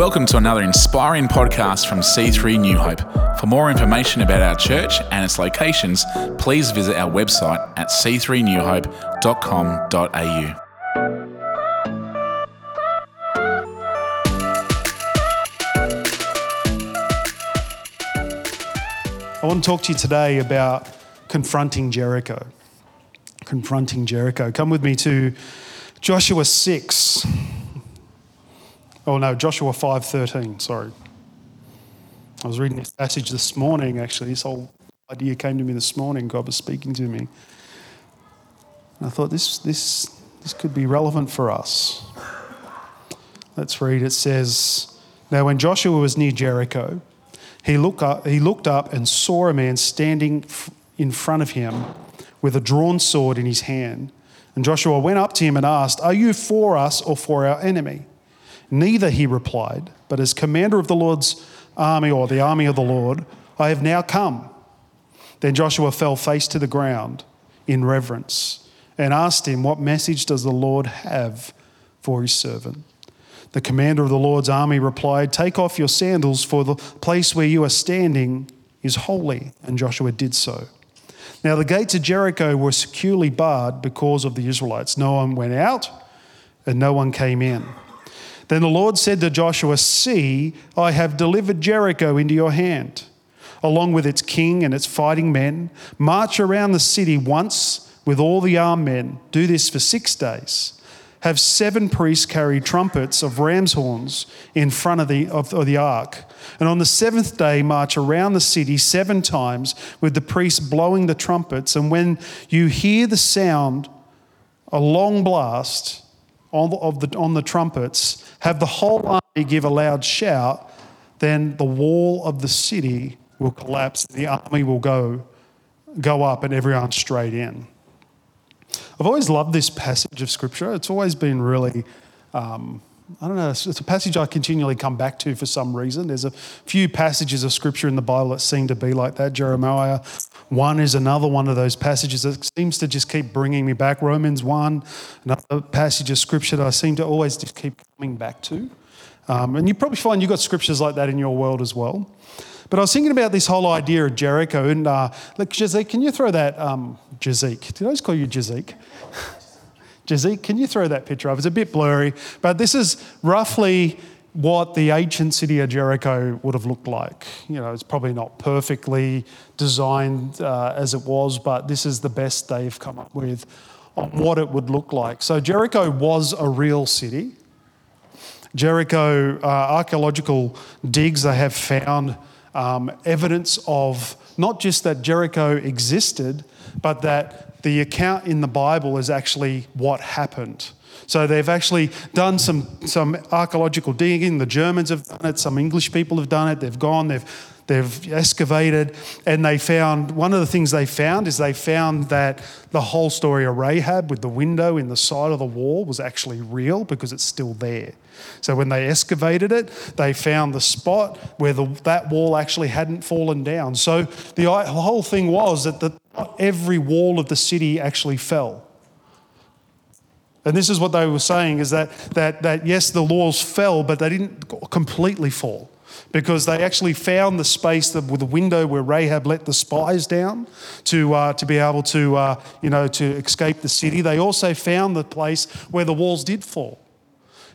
Welcome to another inspiring podcast from C3 New Hope. For more information about our church and its locations, please visit our website at c3newhope.com.au. I want to talk to you today about confronting Jericho. Confronting Jericho. Come with me to Joshua 6. Oh no, Joshua 5:13, sorry. I was reading this passage this morning actually. This whole idea came to me this morning. God was speaking to me. And I thought this this this could be relevant for us. Let's read. It says, Now when Joshua was near Jericho, he looked up, he looked up and saw a man standing in front of him with a drawn sword in his hand. And Joshua went up to him and asked, Are you for us or for our enemy? Neither, he replied, but as commander of the Lord's army or the army of the Lord, I have now come. Then Joshua fell face to the ground in reverence and asked him, What message does the Lord have for his servant? The commander of the Lord's army replied, Take off your sandals, for the place where you are standing is holy. And Joshua did so. Now, the gates of Jericho were securely barred because of the Israelites. No one went out and no one came in. Then the Lord said to Joshua, See, I have delivered Jericho into your hand, along with its king and its fighting men. March around the city once with all the armed men. Do this for six days. Have seven priests carry trumpets of ram's horns in front of the, of, of the ark. And on the seventh day, march around the city seven times with the priests blowing the trumpets. And when you hear the sound, a long blast, on the, of the, on the trumpets, have the whole army give a loud shout, then the wall of the city will collapse, the army will go, go up, and everyone straight in. I've always loved this passage of scripture. It's always been really, um, I don't know, it's a passage I continually come back to for some reason. There's a few passages of scripture in the Bible that seem to be like that. Jeremiah 1 is another one of those passages that seems to just keep bringing me back. Romans 1, another passage of scripture that I seem to always just keep coming back to. Um, and you probably find you've got scriptures like that in your world as well. But I was thinking about this whole idea of Jericho. And uh, Jazik, can you throw that, um, Jazik, did I just call you Jazik? Jazik, can you throw that picture up? It's a bit blurry, but this is roughly what the ancient city of Jericho would have looked like. You know, it's probably not perfectly designed uh, as it was, but this is the best they've come up with on what it would look like. So, Jericho was a real city. Jericho, uh, archaeological digs, they have found um, evidence of not just that Jericho existed, but that the account in the Bible is actually what happened. So they've actually done some, some archaeological digging. The Germans have done it, some English people have done it. They've gone, they've, they've excavated, and they found one of the things they found is they found that the whole story of Rahab with the window in the side of the wall was actually real because it's still there. So when they excavated it, they found the spot where the, that wall actually hadn't fallen down. So the whole thing was that the, every wall of the city actually fell. And this is what they were saying is that, that, that yes, the walls fell, but they didn't completely fall because they actually found the space that, with the window where Rahab let the spies down to, uh, to be able to, uh, you know, to escape the city. They also found the place where the walls did fall.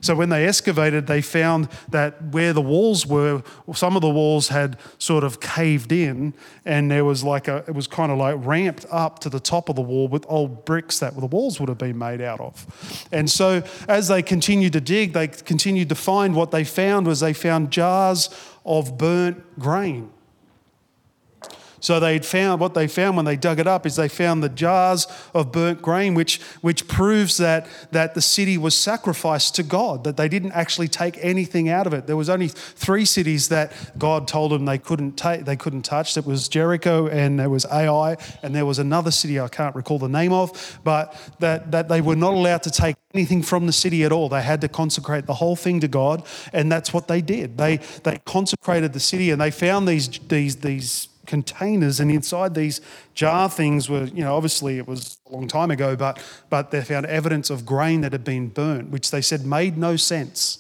So when they excavated, they found that where the walls were, some of the walls had sort of caved in, and there was like a, it was kind of like ramped up to the top of the wall with old bricks that the walls would have been made out of. And so as they continued to dig, they continued to find what they found was they found jars of burnt grain. So they'd found what they found when they dug it up is they found the jars of burnt grain, which, which proves that, that the city was sacrificed to God, that they didn't actually take anything out of it. There was only three cities that God told them they couldn't take, they couldn't touch. It was Jericho and there was Ai, and there was another city I can't recall the name of, but that, that they were not allowed to take anything from the city at all. They had to consecrate the whole thing to God, and that's what they did. They, they consecrated the city and they found these, these, these containers, and inside these jar things were, you know, obviously it was a long time ago, but, but they found evidence of grain that had been burnt, which they said made no sense.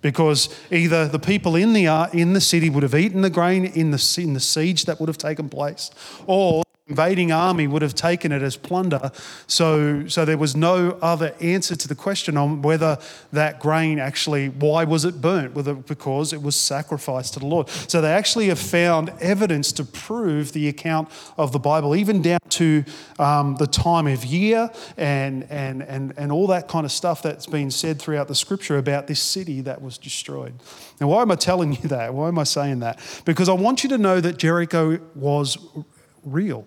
Because either the people in the, in the city would have eaten the grain in the, in the siege that would have taken place, or invading army would have taken it as plunder. So, so there was no other answer to the question on whether that grain actually, why was it burnt? Whether because it was sacrificed to the Lord. So they actually have found evidence to prove the account of the Bible, even down to um, the time of year and, and, and, and all that kind of stuff that's been said throughout the scripture about this city that was destroyed. Now, why am I telling you that? Why am I saying that? Because I want you to know that Jericho was real.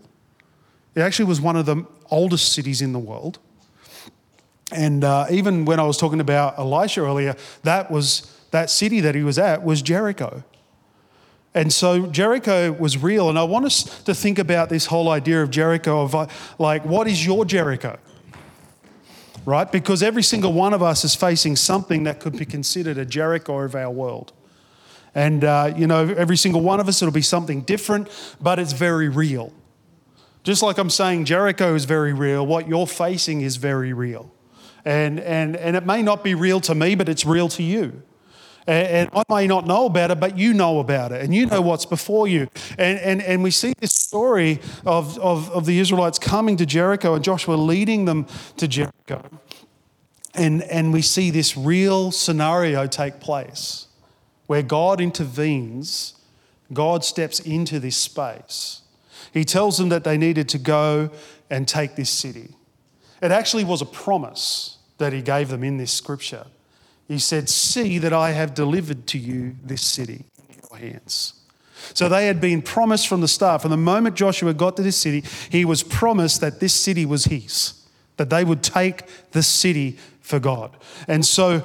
It actually was one of the oldest cities in the world. And uh, even when I was talking about Elisha earlier, that was that city that he was at was Jericho. And so Jericho was real. And I want us to think about this whole idea of Jericho of uh, like, what is your Jericho? Right? Because every single one of us is facing something that could be considered a Jericho of our world. And, uh, you know, every single one of us, it'll be something different, but it's very real. Just like I'm saying, Jericho is very real, what you're facing is very real. And, and, and it may not be real to me, but it's real to you. And, I may not know about it, but you know about it, and you know what's before you. And, and, and we see this story of, of, of the Israelites coming to Jericho and Joshua leading them to Jericho. And, and we see this real scenario take place where God intervenes, God steps into this space. He tells them that they needed to go and take this city. It actually was a promise that he gave them in this scripture. He said, See that I have delivered to you this city in your hands. So they had been promised from the start. From the moment Joshua got to this city, he was promised that this city was his, that they would take the city for God. And so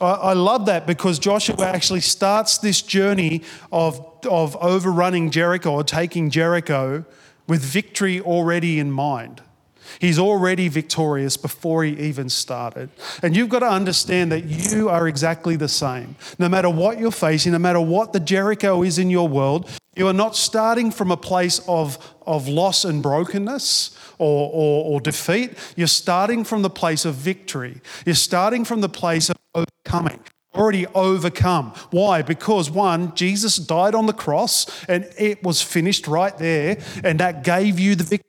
I love that because Joshua actually starts this journey of, of overrunning Jericho or taking Jericho with victory already in mind. He's already victorious before he even started. And you've got to understand that you are exactly the same. No matter what you're facing, no matter what the Jericho is in your world, you are not starting from a place of, of loss and brokenness or, or, or defeat. You're starting from the place of victory. You're starting from the place of overcoming already overcome. Why? Because one, Jesus died on the cross and it was finished right there, and that gave you the victory.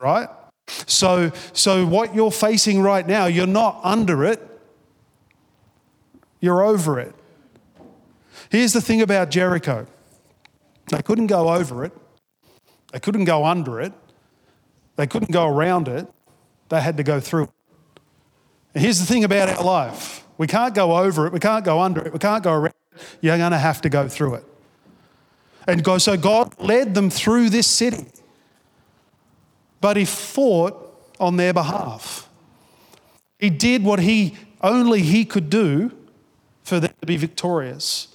Right? So, so what you're facing right now, you're not under it, you're over it. Here's the thing about Jericho they couldn't go over it, they couldn't go under it, they couldn't go around it, they had to go through it. And here's the thing about our life we can't go over it, we can't go under it, we can't go around it. You're going to have to go through it. And go, so God led them through this city, but He fought on their behalf. He did what He only He could do for them to be victorious.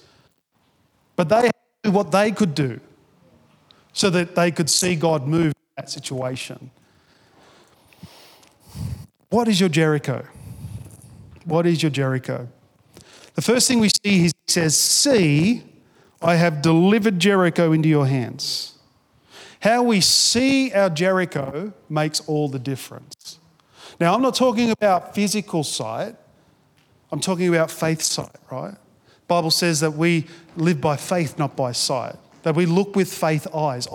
But they had to do what they could do so that they could see God move in that situation. What is your Jericho? What is your Jericho? The first thing we see, he says, See, I have delivered Jericho into your hands. How we see our Jericho makes all the difference. Now, I'm not talking about physical sight, I'm talking about faith sight, right? Bible says that we live by faith, not by sight. That we look with faith eyes.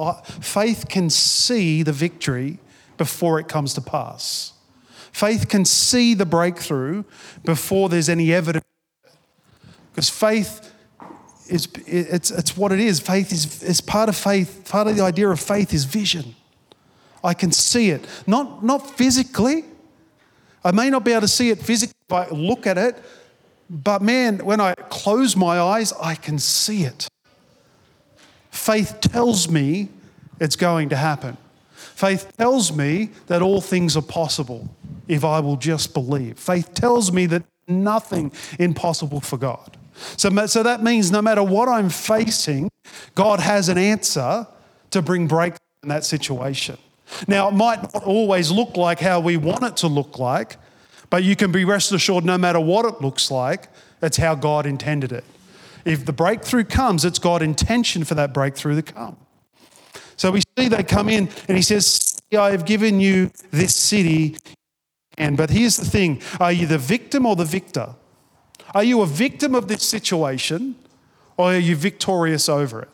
Faith can see the victory before it comes to pass. Faith can see the breakthrough before there's any evidence. Because faith is it's, it's what it is. Faith is, is part of faith, part of the idea of faith is vision. I can see it. Not, not physically. I may not be able to see it physically if I look at it, but man, when I close my eyes, I can see it. Faith tells me it's going to happen. Faith tells me that all things are possible if I will just believe. Faith tells me that nothing impossible for God. So, so that means no matter what I'm facing, God has an answer to bring breakthrough in that situation. Now, it might not always look like how we want it to look like, but you can be rest assured no matter what it looks like, it's how God intended it. If the breakthrough comes, it's God's intention for that breakthrough to come. So we see they come in and he says, I have given you this city and but here's the thing are you the victim or the victor? Are you a victim of this situation or are you victorious over it?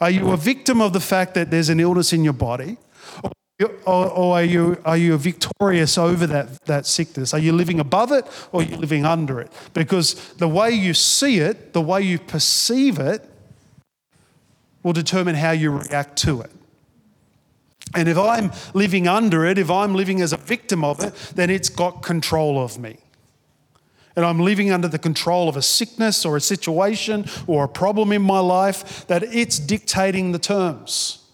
Are you a victim of the fact that there's an illness in your body? Or, or, are, you, are you victorious over that, that sickness? Are you living above it or are you living under it? Because the way you see it, the way you perceive it, will determine how you react to it. And if I'm living under it, if I'm living as a victim of it, then it's got control of me. And I'm living under the control of a sickness or a situation or a problem in my life that it's dictating the terms.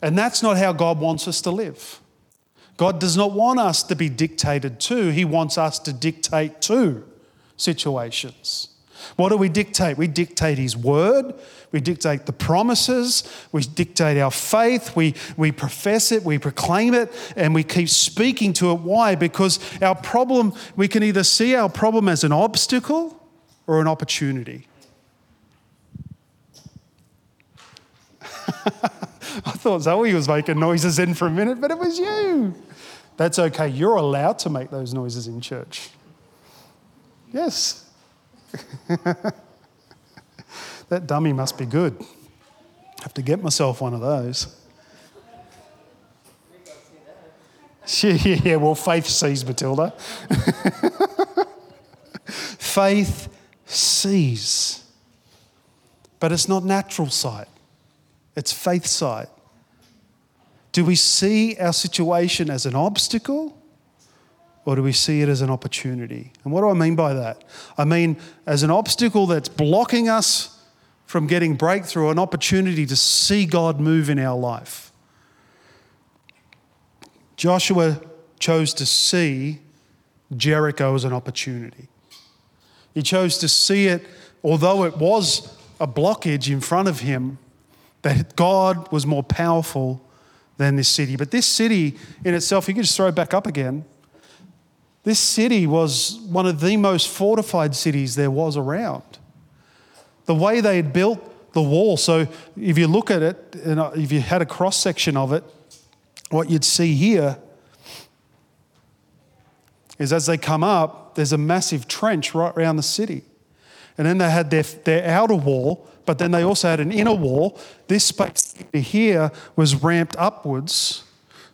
And that's not how God wants us to live. God does not want us to be dictated to, He wants us to dictate to situations. What do we dictate? We dictate His word, we dictate the promises, we dictate our faith, we, we profess it, we proclaim it, and we keep speaking to it. Why? Because our problem, we can either see our problem as an obstacle or an opportunity. I thought Zoe was making noises in for a minute, but it was you. That's okay. You're allowed to make those noises in church. Yes. that dummy must be good. I have to get myself one of those. Yeah, well, faith sees, Matilda. faith sees. But it's not natural sight, it's faith sight. Do we see our situation as an obstacle or do we see it as an opportunity? And what do I mean by that? I mean, as an obstacle that's blocking us from getting breakthrough, an opportunity to see God move in our life. Joshua chose to see Jericho as an opportunity. He chose to see it, although it was a blockage in front of him, that God was more powerful than this city. But this city in itself, you can just throw it back up again. This city was one of the most fortified cities there was around. The way they had built the wall, so if you look at it, and uh, if you had a cross section of it, what you'd see here is as they come up, there's a massive trench right around the city. And then they had their, their outer wall, but then they also had an inner wall. This space here was ramped upwards.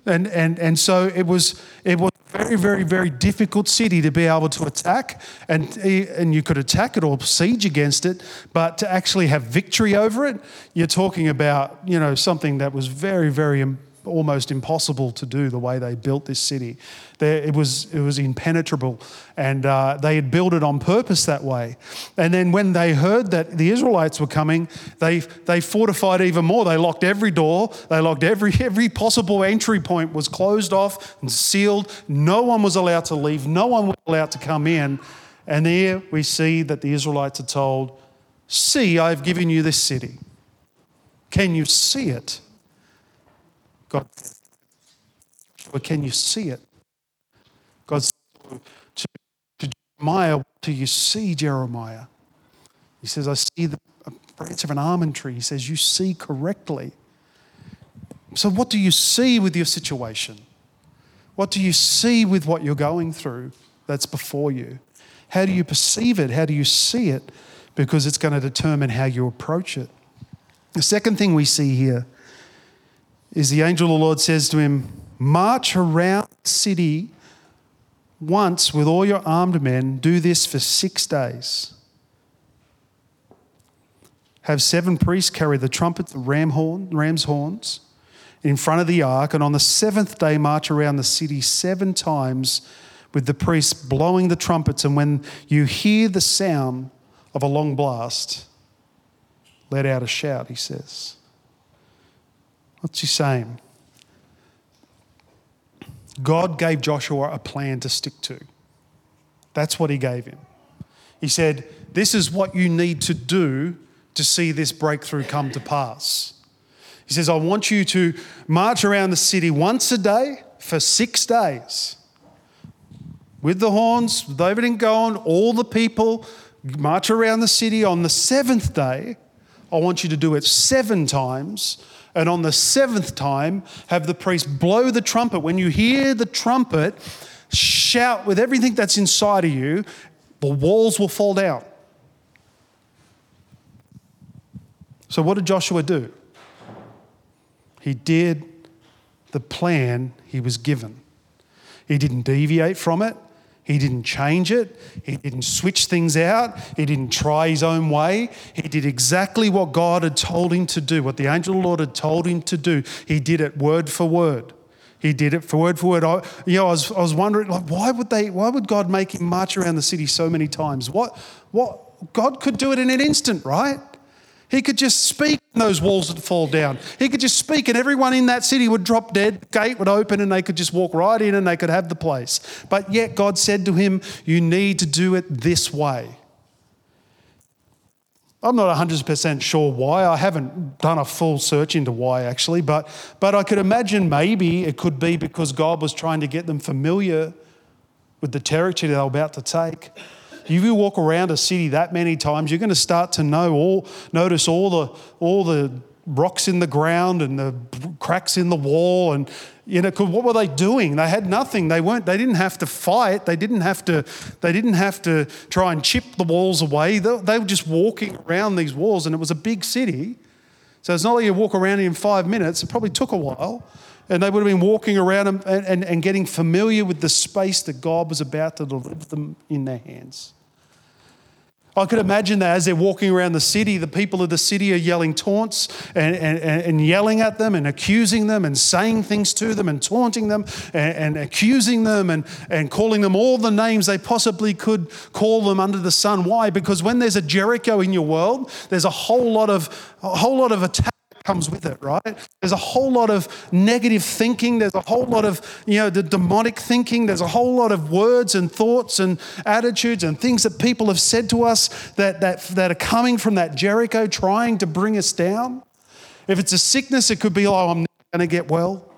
And, and, and so it was, it was very, very, very difficult city to be able to attack. And, and you could attack it or siege against it, but to actually have victory over it, you're talking about you know, something that was very, very almost impossible to do the way they built this city. There, it, was, it was impenetrable, and uh, they had built it on purpose that way. And then when they heard that the Israelites were coming, they, they fortified even more. They locked every door, they locked every, every possible entry point was closed off and sealed. No one was allowed to leave, no one was allowed to come in. And there we see that the Israelites are told, See, I've given you this city. Can you see it? God, but can you see it? God said to, to Jeremiah, do you see Jeremiah? He says, I see the branch of an almond tree. He says, You see correctly. So, what do you see with your situation? What do you see with what you're going through that's before you? How do you perceive it? How do you see it? Because it's going to determine how you approach it. The second thing we see here is the angel of the Lord says to him, March around the city once with all your armed men, do this for six days. Have seven priests carry the trumpets, the ram horn, ram's horns in front of the ark, and on the seventh day, march around the city seven times with the priests blowing the trumpets. And when you hear the sound of a long blast, let out a shout, he says. What's he saying? God gave Joshua a plan to stick to. That's what he gave him. He said, This is what you need to do to see this breakthrough come to pass. He says, I want you to march around the city once a day for six days. With the horns, with everything going, all the people march around the city. On the seventh day, I want you to do it seven times and on the seventh time, have the priest blow the trumpet. When you hear the trumpet, shout with everything that's inside of you The walls will fall down. So, what did Joshua do? He did the plan he was given. He didn't deviate from it. He didn't change it. He didn't switch things out. He didn't try his own way. He did exactly what God had told him to do, what the angel of the Lord had told him to do. He did it word for word. He did it for word for word. I, you know, I was, I was wondering, like, why would they? Why would God make him march around the city so many times? What? What? God could do it in an instant, right? He could just speak and those walls would fall down. He could just speak and everyone in that city would drop dead. The gate would open and they could just walk right in and they could have the place. But yet God said to him, You need to do it this way. I'm not 100% sure why. I haven't done a full search into why actually, but, but I could imagine maybe it could be because God was trying to get them familiar with the territory they were about to take. If you walk around a city that many times, you're going to start to know all, notice all the, all the rocks in the ground and the cracks in the wall and you know what were they doing? They had nothing. They weren't they didn't have to fight. They didn't have to they didn't have to try and chip the walls away. They, they were just walking around these walls and it was a big city. So it's not like you walk around in five minutes. It probably took a while. And they would have been walking around and, and, and getting familiar with the space that god was about to deliver them in their hands I could imagine that as they're walking around the city, the people of the city are yelling taunts and, and, and yelling at them and accusing them and saying things to them and taunting them and, and accusing them and, and calling them all the names they possibly could call them under the sun. Why? Because when there's a Jericho in your world, there's a whole lot of a whole lot of attack comes with it, right? There's a whole lot of negative thinking. There's a whole lot of, you know, the demonic thinking. There's a whole lot of words and thoughts and attitudes and things that people have said to us that, that, that are coming from that Jericho trying to bring us down. If it's a sickness, it could be, oh, I'm never going to get well.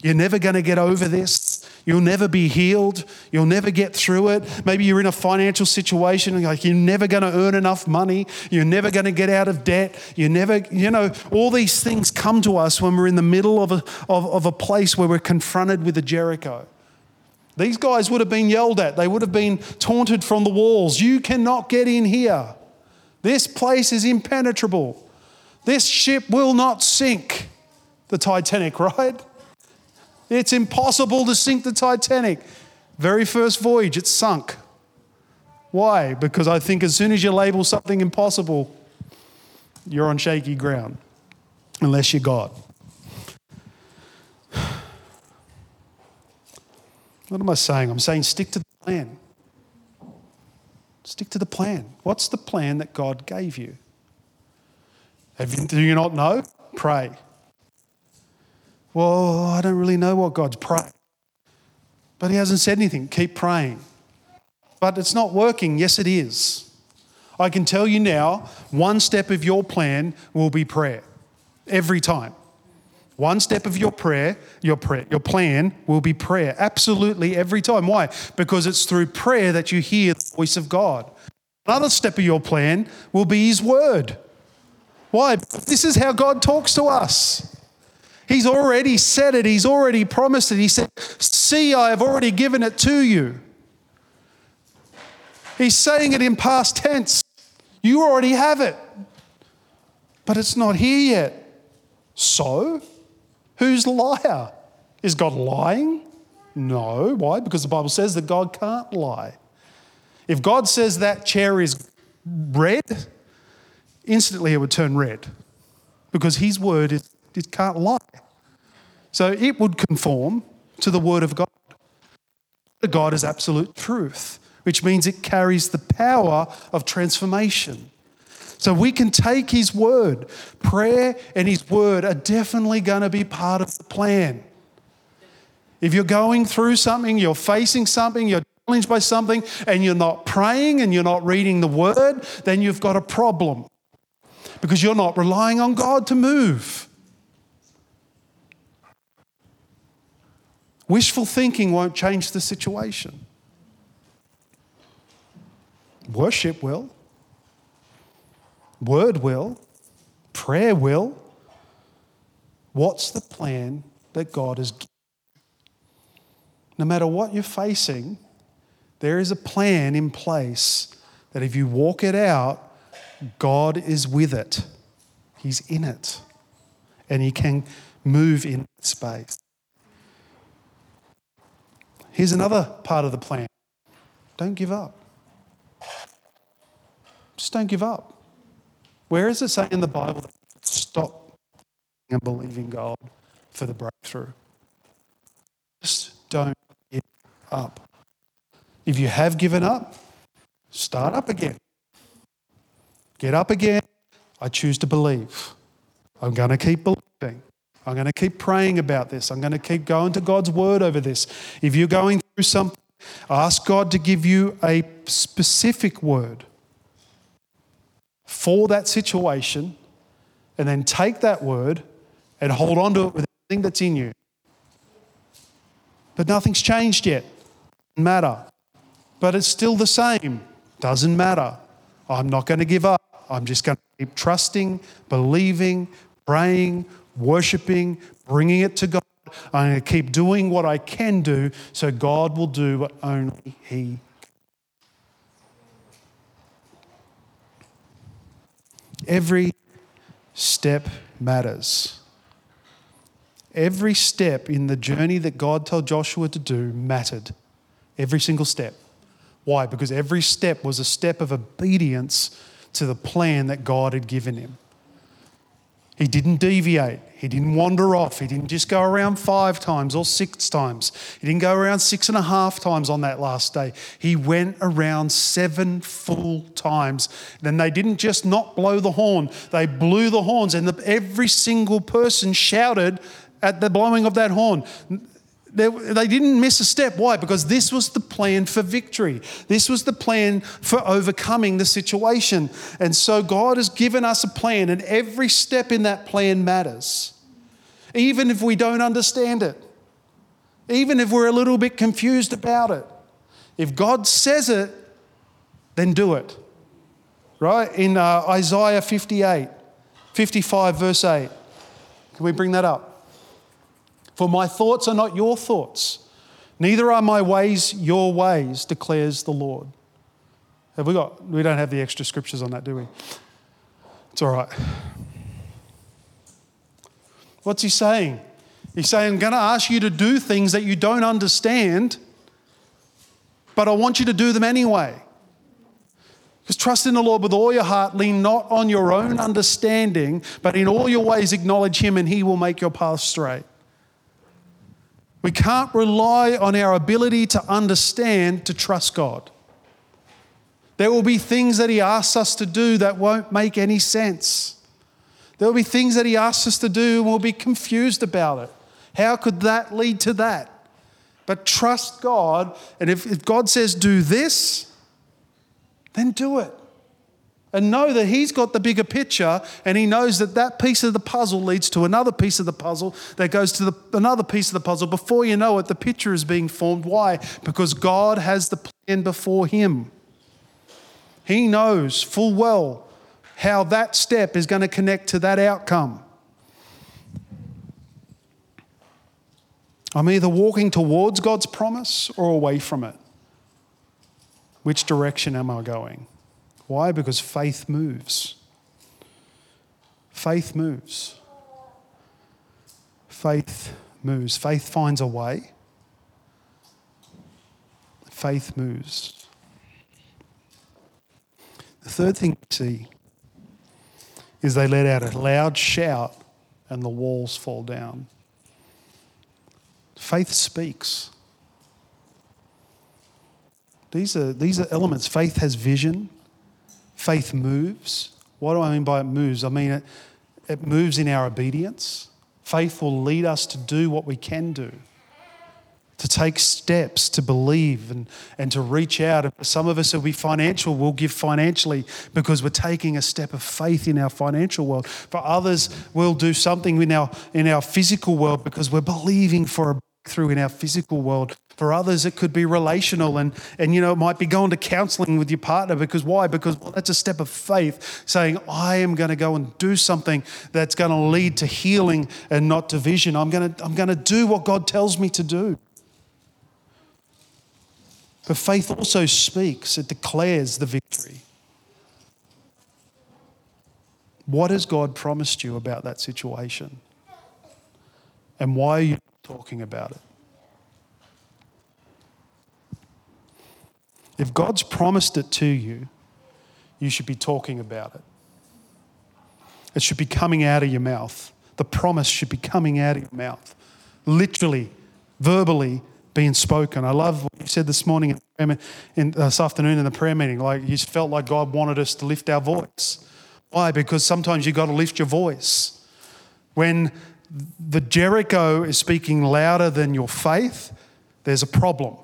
You're never going to get over this. You'll never be healed. You'll never get through it. Maybe you're in a financial situation like you're never going to earn enough money. You're never going to get out of debt. You're never, you know, all these things come to us when we're in the middle of a, of, of a place where we're confronted with a Jericho. These guys would have been yelled at. They would have been taunted from the walls. You cannot get in here. This place is impenetrable. This ship will not sink. The Titanic, right? It's impossible to sink the Titanic. Very first voyage, it sunk. Why? Because I think as soon as you label something impossible, you're on shaky ground, unless you're God. What am I saying? I'm saying stick to the plan. Stick to the plan. What's the plan that God gave you? You, do you not know? Pray. Well, I don't really know what God's praying. But He hasn't said anything. Keep praying. But it's not working. Yes, it is. I can tell you now, one step of your plan will be prayer. Every time. One step of your prayer, your prayer, your plan will be prayer. Absolutely every time. Why? Because it's through prayer that you hear the voice of God. Another step of your plan will be His Word. Why? This is how God talks to us. He's already said it, He's already promised it. He said, See, I have already given it to you. He's saying it in past tense. You already have it, but it's not here yet. So, who's liar? Is God lying? No. Why? Because the Bible says that God can't lie. If God says that chair is red, instantly it would turn red because His word is it can't lie. So it would conform to the Word of God. The God is absolute truth, which means it carries the power of transformation. So we can take His Word. Prayer and His Word are definitely going to be part of the plan. If you're going through something, you're facing something, you're challenged by something, and you're not praying and you're not reading the Word, then you've got a problem because you're not relying on God to move. Wishful thinking won't change the situation. Worship will, word will, prayer will. What's the plan that God has given? No matter what you're facing, There is a plan in place that if you walk it out, God is with it. He's in it. And He can move in space. Here's another part of the plan don't give up. Just don't give up. Where is it say in the Bible that stop and believing God for the breakthrough? Just don't give up. If you have given up, start up again. Get up again. I choose to believe. I'm going to keep believing. I'm going to keep praying about this. I'm going to keep going to God's word over this. If you're going through something, ask God to give you a specific word for that situation, and then take that word and hold on to it with everything that's in you. But nothing's changed yet. Doesn't matter. But it's still the same. Doesn't matter. I'm not going to give up. I'm just going to keep trusting, believing, praying, worshiping, bringing it to God. I'm going to keep doing what I can do so God will do what only He Every step matters. Every step in the journey that God told Joshua to do mattered. Every single step. Why? Because every step was a step of obedience to the plan that God had given him. He didn't deviate. He didn't wander off. He didn't just go around five times or six times. He didn't go around six and a half times on that last day. He went around seven full times. Then they didn't just not blow the horn, they blew the horns, and the, every single person shouted at the blowing of that horn. They, they didn't miss a step. Why? Because this was the plan for victory. This was the plan for overcoming the situation. And so God has given us a plan, and every step in that plan matters, even if we don't understand it, even if we're a little bit confused about it. If God says it, then do it. Right? In uh, Isaiah 58, 55, verse 8. Can we bring that up? For my thoughts are not your thoughts, neither are my ways your ways, declares the Lord. Have we got, we don't have the extra scriptures on that, do we? It's all right. What's he saying? He's saying, I'm going to ask you to do things that you don't understand, but I want you to do them anyway. Because trust in the Lord with all your heart, lean not on your own understanding, but in all your ways acknowledge Him, and He will make your path straight. We can't rely on our ability to understand to trust God. There will be things that He asks us to do that won't make any sense. There will be things that He asks us to do and we'll be confused about it. How could that lead to that? But trust God, and if, God says, do this, then do it and know that He's got the bigger picture and He knows that that piece of the puzzle leads to another piece of the puzzle that goes to the, another piece of the puzzle. Before you know it, the picture is being formed. Why? Because God has the plan before Him. He knows full well how that step is going to connect to that outcome. I'm either walking towards God's promise or away from it. Which direction am I going? Why? Because faith moves. Faith moves. Faith moves. Faith finds a way. Faith moves. The third thing we see is they let out a loud shout and the walls fall down. Faith speaks. These are, these are elements. Faith has vision, Faith moves. What do I mean by it moves? I mean it, it moves in our obedience. Faith will lead us to do what we can do, to take steps, to believe and, and to reach out. Some of us, it'll be financial. We'll give financially because we're taking a step of faith in our financial world. For others, we'll do something in our, in our physical world because we're believing for a breakthrough in our physical world. For others, it could be relational, and, and you know, it might be going to counseling with your partner because why? Because well, that's a step of faith saying, I am going to go and do something that's going to lead to healing and not division. I'm going to, I'm going to do what God tells me to do. But faith also speaks, it declares the victory. What has God promised you about that situation? And why are you talking about it? If God's promised it to you, you should be talking about it. It should be coming out of your mouth. The promise should be coming out of your mouth, literally, verbally being spoken. I love what you said this morning, in, in, uh, this afternoon in the prayer meeting. Like you felt like God wanted us to lift our voice. Why? Because sometimes you've got to lift your voice. When the Jericho is speaking louder than your faith, there's a problem.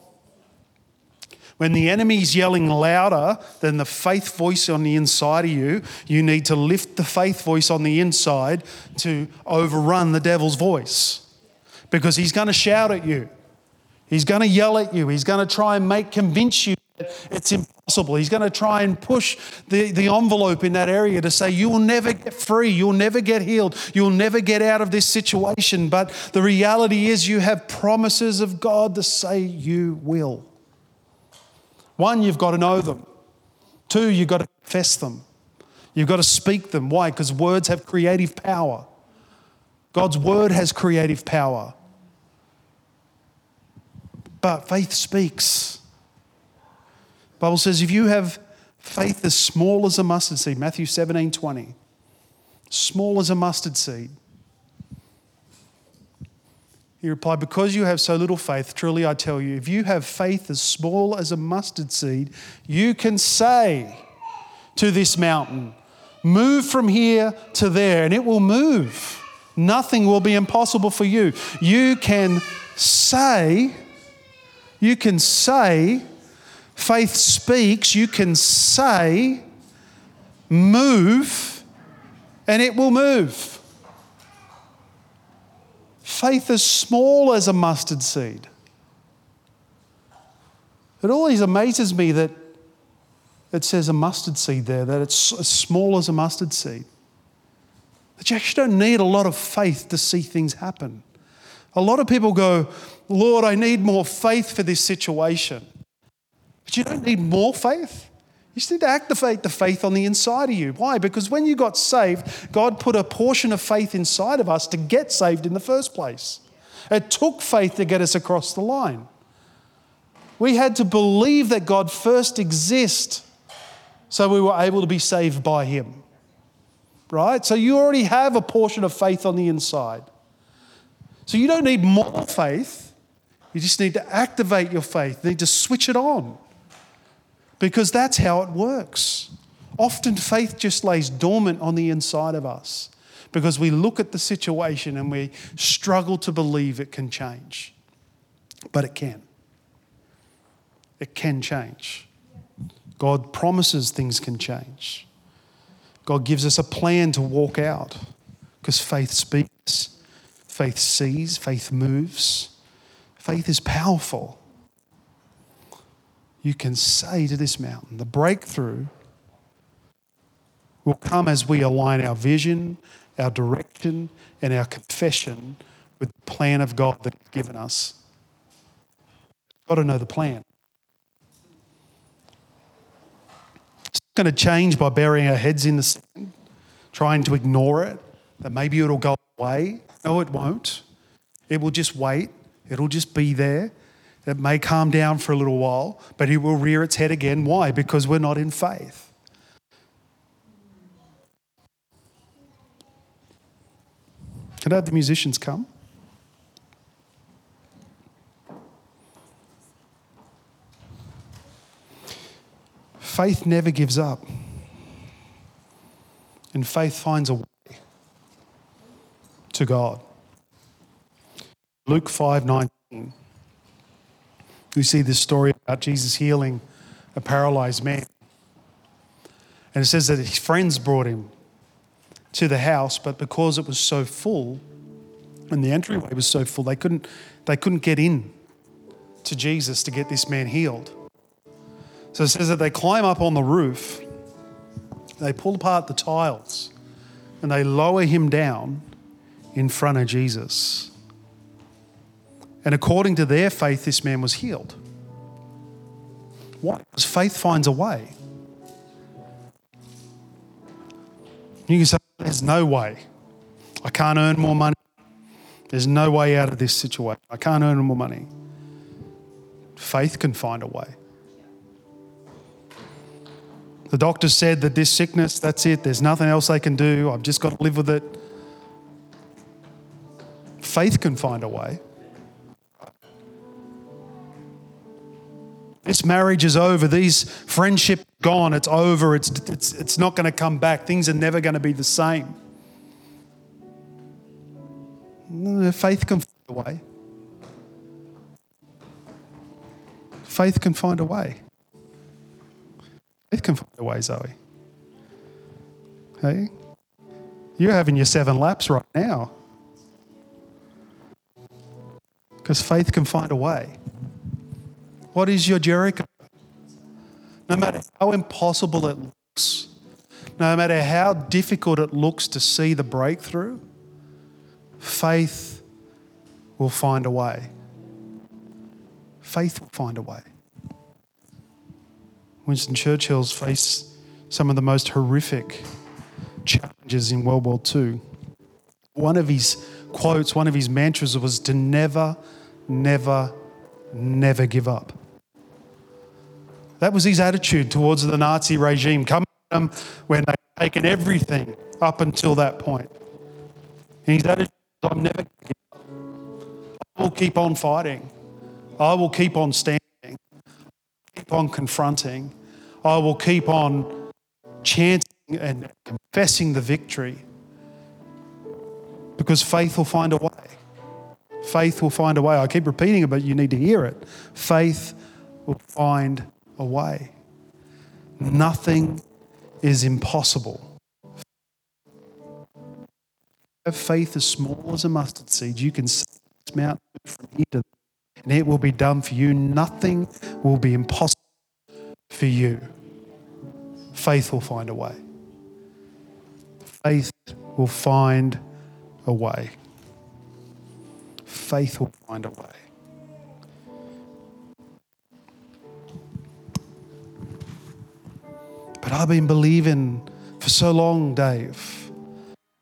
When the enemy's yelling louder than the faith voice on the inside of you, you need to lift the faith voice on the inside to overrun the devil's voice. Because he's going to shout at you. He's going to yell at you. He's going to try and make convince you it's impossible. He's going to try and push the, the envelope in that area to say, you will never get free. You'll never get healed. You'll never get out of this situation. But the reality is, you have promises of God to say you will. One, you've got to know them. Two, you've got to confess them. You've got to speak them. Why? Because words have creative power. God's word has creative power. But faith speaks. Bible says if you have faith as small as a mustard seed, Matthew 17 20, small as a mustard seed, he replied, Because you have so little faith, truly I tell you, if you have faith as small as a mustard seed, you can say to this mountain, Move from here to there, and it will move. Nothing will be impossible for you. You can say, you can say, faith speaks, you can say, move, and it will move faith as small as a mustard seed. It always amazes me that it says a mustard seed there, that it's as small as a mustard seed. That you actually don't need a lot of faith to see things happen. A lot of people go, Lord, I need more faith for this situation. But you don't need more faith. You just need to activate the faith on the inside of you. Why? Because when you got saved, God put a portion of faith inside of us to get saved in the first place. It took faith to get us across the line. We had to believe that God first exists so we were able to be saved by Him. Right? So you already have a portion of faith on the inside. So you don't need more faith. You just need to activate your faith, you need to switch it on because that's how it works. Often faith just lays dormant on the inside of us because we look at the situation and we struggle to believe it can change. But it can. It can change. God promises things can change. God gives us a plan to walk out because faith speaks, faith sees, faith moves. Faith is powerful you can say to this mountain, the breakthrough will come as we align our vision, our direction, and our confession with the plan of God that He's given us. Got to know the plan. It's not going to change by burying our heads in the sand, trying to ignore it, that maybe it'll go away. No, it won't. It will just wait, it'll just be there. It may calm down for a little while, but it will rear its head again. Why? Because we're not in faith. Can I have the musicians come? Faith never gives up. And faith finds a way to God. Luke 5 19. We see this story about Jesus healing a paralyzed man. And it says that his friends brought him to the house, but because it was so full and the entryway was so full, they couldn't, they couldn't get in to Jesus to get this man healed. So it says that they climb up on the roof, they pull apart the tiles, and they lower him down in front of Jesus. And according to their faith, this man was healed. Why? Because faith finds a way. You can say, There's no way. I can't earn more money. There's no way out of this situation. I can't earn more money. Faith can find a way. The doctor said that this sickness, that's it, there's nothing else they can do. I've just got to live with it. Faith can find a way. This marriage is over. These friendship gone. It's over. It's, it's, it's not going to come back. Things are never going to be the same. Faith can find a way. Faith can find a way. Faith can find a way, Zoe. Hey? You're having your seven laps right now. Because faith can find a way. What is your Jericho? No matter how impossible it looks, no matter how difficult it looks to see the breakthrough, faith will find a way. Faith will find a way. Winston Churchill's faced some of the most horrific challenges in World War II. One of his quotes, one of his mantras was to never, never, never give up. That was his attitude towards the Nazi regime, coming them when they'd taken everything up until that point. And his attitude was, I'm never. I will keep on fighting. I will keep on standing. I'll keep on confronting. I will keep on chanting and confessing the victory. Because faith will find a way. Faith will find a way. I keep repeating it, but you need to hear it. Faith will find a way. Nothing is impossible. Have faith as small as a mustard seed. You can see this mountain from here to there, and it will be done for you. Nothing will be impossible for you. Faith will find a way. Faith will find a way. Faith will find a way. But I've been believing for so long, Dave.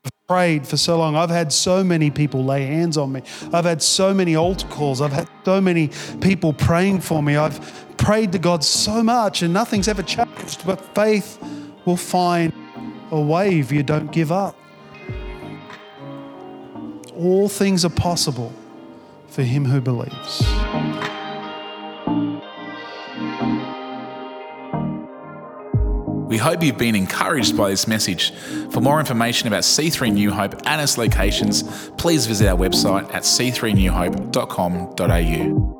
I've prayed for so long. I've had so many people lay hands on me. I've had so many altar calls. I've had so many people praying for me. I've prayed to God so much and nothing's ever changed. But faith will find a way if you don't give up. All things are possible for him who believes. We hope you've been encouraged by this message. For more information about C3 New Hope and its locations, please visit our website at c3newhope.com.au.